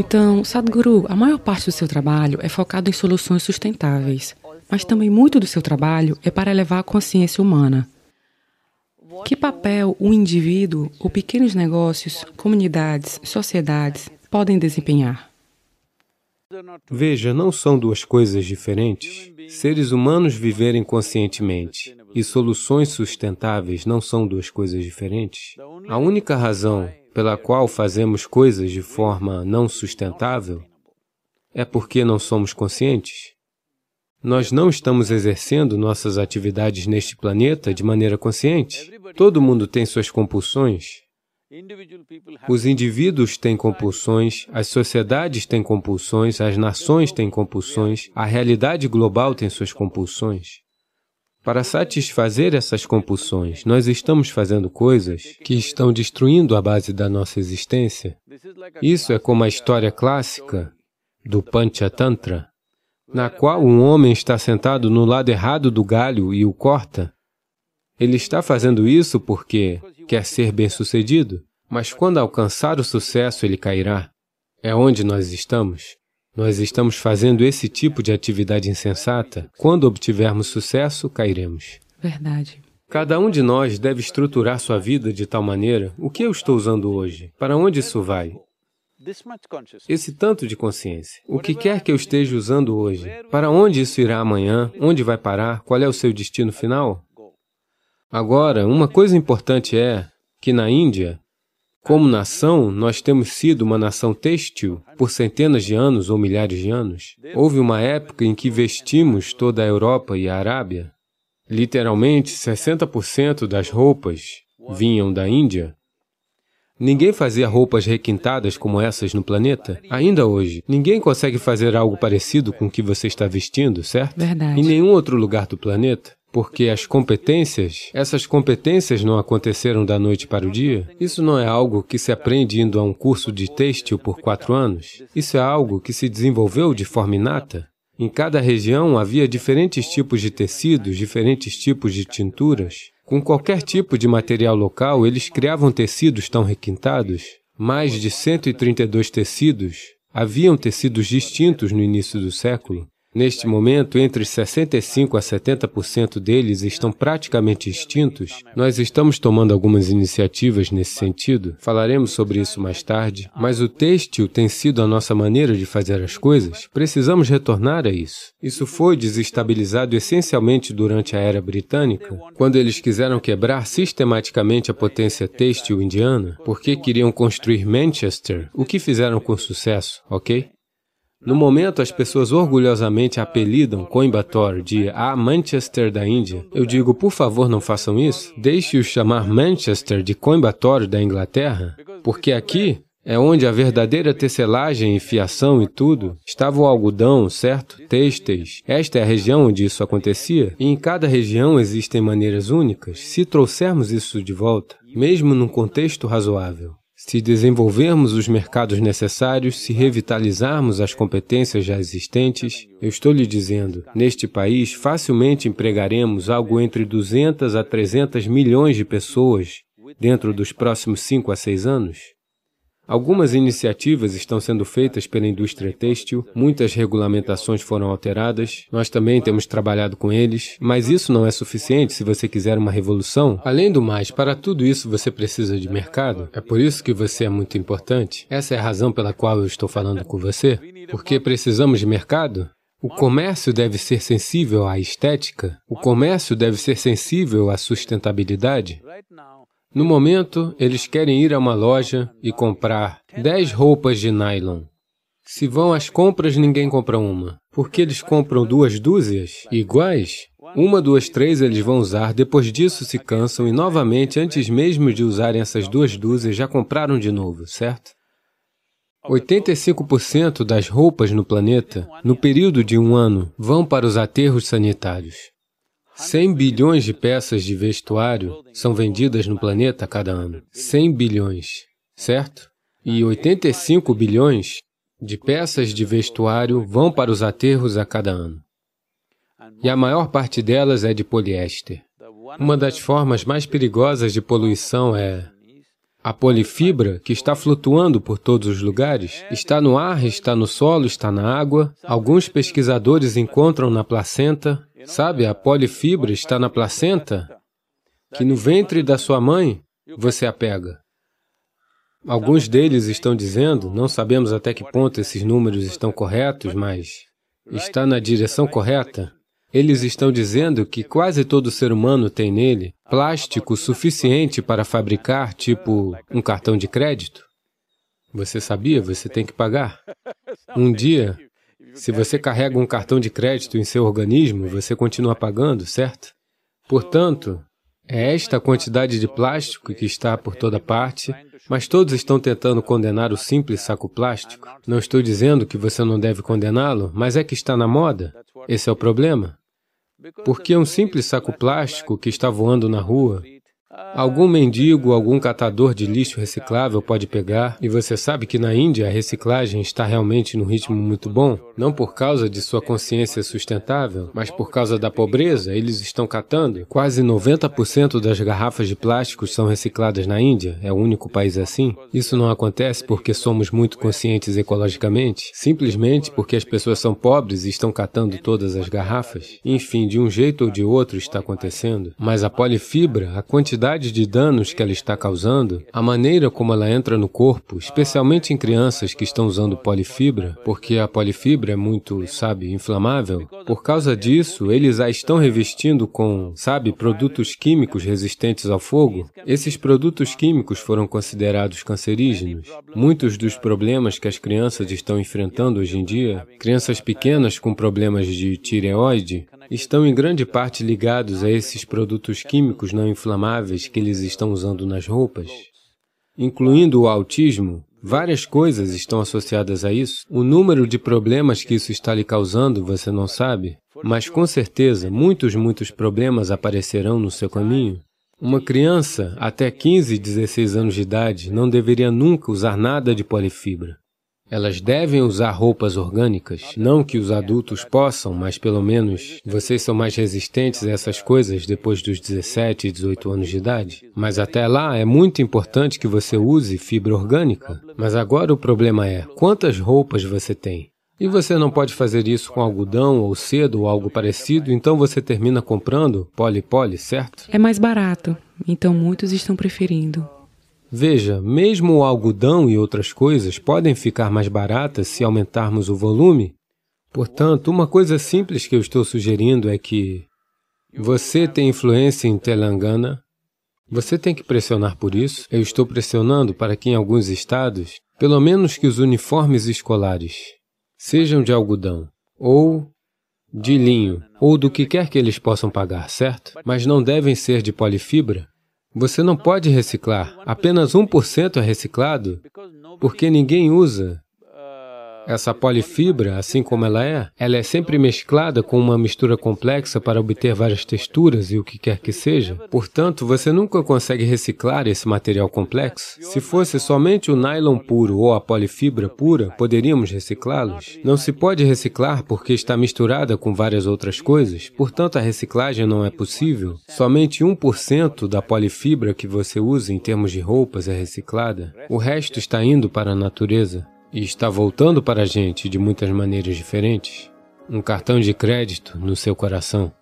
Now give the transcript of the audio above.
Então, Sadhguru, a maior parte do seu trabalho é focado em soluções sustentáveis, mas também muito do seu trabalho é para elevar a consciência humana. Que papel o indivíduo, ou pequenos negócios, comunidades, sociedades podem desempenhar? Veja, não são duas coisas diferentes. Seres humanos viverem conscientemente e soluções sustentáveis não são duas coisas diferentes. A única razão pela qual fazemos coisas de forma não sustentável é porque não somos conscientes. Nós não estamos exercendo nossas atividades neste planeta de maneira consciente. Todo mundo tem suas compulsões. Os indivíduos têm compulsões, as sociedades têm compulsões, as nações têm compulsões, a realidade global tem suas compulsões. Para satisfazer essas compulsões, nós estamos fazendo coisas que estão destruindo a base da nossa existência. Isso é como a história clássica do Panchatantra, na qual um homem está sentado no lado errado do galho e o corta. Ele está fazendo isso porque quer ser bem-sucedido, mas quando alcançar o sucesso, ele cairá. É onde nós estamos. Nós estamos fazendo esse tipo de atividade insensata. Quando obtivermos sucesso, cairemos. Verdade. Cada um de nós deve estruturar sua vida de tal maneira, o que eu estou usando hoje? Para onde isso vai? Esse tanto de consciência. O que quer que eu esteja usando hoje? Para onde isso irá amanhã? Onde vai parar? Qual é o seu destino final? Agora, uma coisa importante é que na Índia, como nação, nós temos sido uma nação têxtil por centenas de anos ou milhares de anos. Houve uma época em que vestimos toda a Europa e a Arábia. Literalmente, 60% das roupas vinham da Índia. Ninguém fazia roupas requintadas como essas no planeta. Ainda hoje, ninguém consegue fazer algo parecido com o que você está vestindo, certo? Verdade. Em nenhum outro lugar do planeta. Porque as competências, essas competências não aconteceram da noite para o dia. Isso não é algo que se aprende indo a um curso de têxtil por quatro anos. Isso é algo que se desenvolveu de forma inata. Em cada região havia diferentes tipos de tecidos, diferentes tipos de tinturas. Com qualquer tipo de material local, eles criavam tecidos tão requintados. Mais de 132 tecidos. Haviam tecidos distintos no início do século. Neste momento, entre 65% a 70% deles estão praticamente extintos. Nós estamos tomando algumas iniciativas nesse sentido, falaremos sobre isso mais tarde, mas o têxtil tem sido a nossa maneira de fazer as coisas. Precisamos retornar a isso. Isso foi desestabilizado essencialmente durante a Era Britânica, quando eles quiseram quebrar sistematicamente a potência têxtil indiana, porque queriam construir Manchester, o que fizeram com sucesso, ok? No momento, as pessoas orgulhosamente apelidam Coimbatore de a Manchester da Índia. Eu digo, por favor, não façam isso. Deixe-os chamar Manchester de Coimbatore da Inglaterra, porque aqui é onde a verdadeira tecelagem e fiação e tudo estava o algodão, certo? Têxteis. Esta é a região onde isso acontecia. E em cada região existem maneiras únicas. Se trouxermos isso de volta, mesmo num contexto razoável, se desenvolvermos os mercados necessários, se revitalizarmos as competências já existentes, eu estou lhe dizendo, neste país facilmente empregaremos algo entre 200 a 300 milhões de pessoas dentro dos próximos 5 a 6 anos. Algumas iniciativas estão sendo feitas pela indústria têxtil, muitas regulamentações foram alteradas, nós também temos trabalhado com eles, mas isso não é suficiente se você quiser uma revolução. Além do mais, para tudo isso você precisa de mercado. É por isso que você é muito importante. Essa é a razão pela qual eu estou falando com você. Porque precisamos de mercado? O comércio deve ser sensível à estética? O comércio deve ser sensível à sustentabilidade? No momento, eles querem ir a uma loja e comprar 10 roupas de nylon. Se vão às compras, ninguém compra uma. Porque eles compram duas dúzias iguais? Uma, duas, três eles vão usar, depois disso se cansam e novamente, antes mesmo de usarem essas duas dúzias, já compraram de novo, certo? 85% das roupas no planeta, no período de um ano, vão para os aterros sanitários. 100 bilhões de peças de vestuário são vendidas no planeta cada ano. 100 bilhões, certo? E 85 bilhões de peças de vestuário vão para os aterros a cada ano. E a maior parte delas é de poliéster. Uma das formas mais perigosas de poluição é A polifibra, que está flutuando por todos os lugares, está no ar, está no solo, está na água. Alguns pesquisadores encontram na placenta. Sabe, a polifibra está na placenta, que no ventre da sua mãe você a pega. Alguns deles estão dizendo, não sabemos até que ponto esses números estão corretos, mas está na direção correta. Eles estão dizendo que quase todo ser humano tem nele plástico suficiente para fabricar, tipo, um cartão de crédito. Você sabia? Você tem que pagar. Um dia, se você carrega um cartão de crédito em seu organismo, você continua pagando, certo? Portanto, é esta a quantidade de plástico que está por toda parte, mas todos estão tentando condenar o simples saco plástico. Não estou dizendo que você não deve condená-lo, mas é que está na moda. Esse é o problema. Porque um simples saco plástico que está voando na rua Algum mendigo, algum catador de lixo reciclável pode pegar, e você sabe que na Índia a reciclagem está realmente num ritmo muito bom, não por causa de sua consciência sustentável, mas por causa da pobreza, eles estão catando. Quase 90% das garrafas de plástico são recicladas na Índia, é o único país assim. Isso não acontece porque somos muito conscientes ecologicamente, simplesmente porque as pessoas são pobres e estão catando todas as garrafas. Enfim, de um jeito ou de outro está acontecendo. Mas a polifibra, a quantidade quantidade de danos que ela está causando, a maneira como ela entra no corpo, especialmente em crianças que estão usando polifibra, porque a polifibra é muito, sabe, inflamável, por causa disso, eles a estão revestindo com, sabe, produtos químicos resistentes ao fogo. Esses produtos químicos foram considerados cancerígenos. Muitos dos problemas que as crianças estão enfrentando hoje em dia, crianças pequenas com problemas de tireoide, estão em grande parte ligados a esses produtos químicos não inflamáveis que eles estão usando nas roupas. Incluindo o autismo, várias coisas estão associadas a isso. O número de problemas que isso está lhe causando, você não sabe, mas com certeza muitos, muitos problemas aparecerão no seu caminho. Uma criança até 15, 16 anos de idade não deveria nunca usar nada de polifibra. Elas devem usar roupas orgânicas. Não que os adultos possam, mas pelo menos vocês são mais resistentes a essas coisas depois dos 17 e 18 anos de idade. Mas até lá é muito importante que você use fibra orgânica. Mas agora o problema é, quantas roupas você tem? E você não pode fazer isso com algodão ou cedo ou algo parecido, então você termina comprando poli-poli, certo? É mais barato, então muitos estão preferindo. Veja, mesmo o algodão e outras coisas podem ficar mais baratas se aumentarmos o volume. Portanto, uma coisa simples que eu estou sugerindo é que você tem influência em Telangana, você tem que pressionar por isso. Eu estou pressionando para que em alguns estados, pelo menos que os uniformes escolares sejam de algodão ou de linho, ou do que quer que eles possam pagar, certo? Mas não devem ser de polifibra, você não pode reciclar. Apenas 1% é reciclado porque ninguém usa. Essa polifibra, assim como ela é, ela é sempre mesclada com uma mistura complexa para obter várias texturas e o que quer que seja. Portanto, você nunca consegue reciclar esse material complexo. Se fosse somente o nylon puro ou a polifibra pura, poderíamos reciclá-los. Não se pode reciclar porque está misturada com várias outras coisas, portanto a reciclagem não é possível. Somente 1% da polifibra que você usa em termos de roupas é reciclada. O resto está indo para a natureza e está voltando para a gente de muitas maneiras diferentes, um cartão de crédito no seu coração.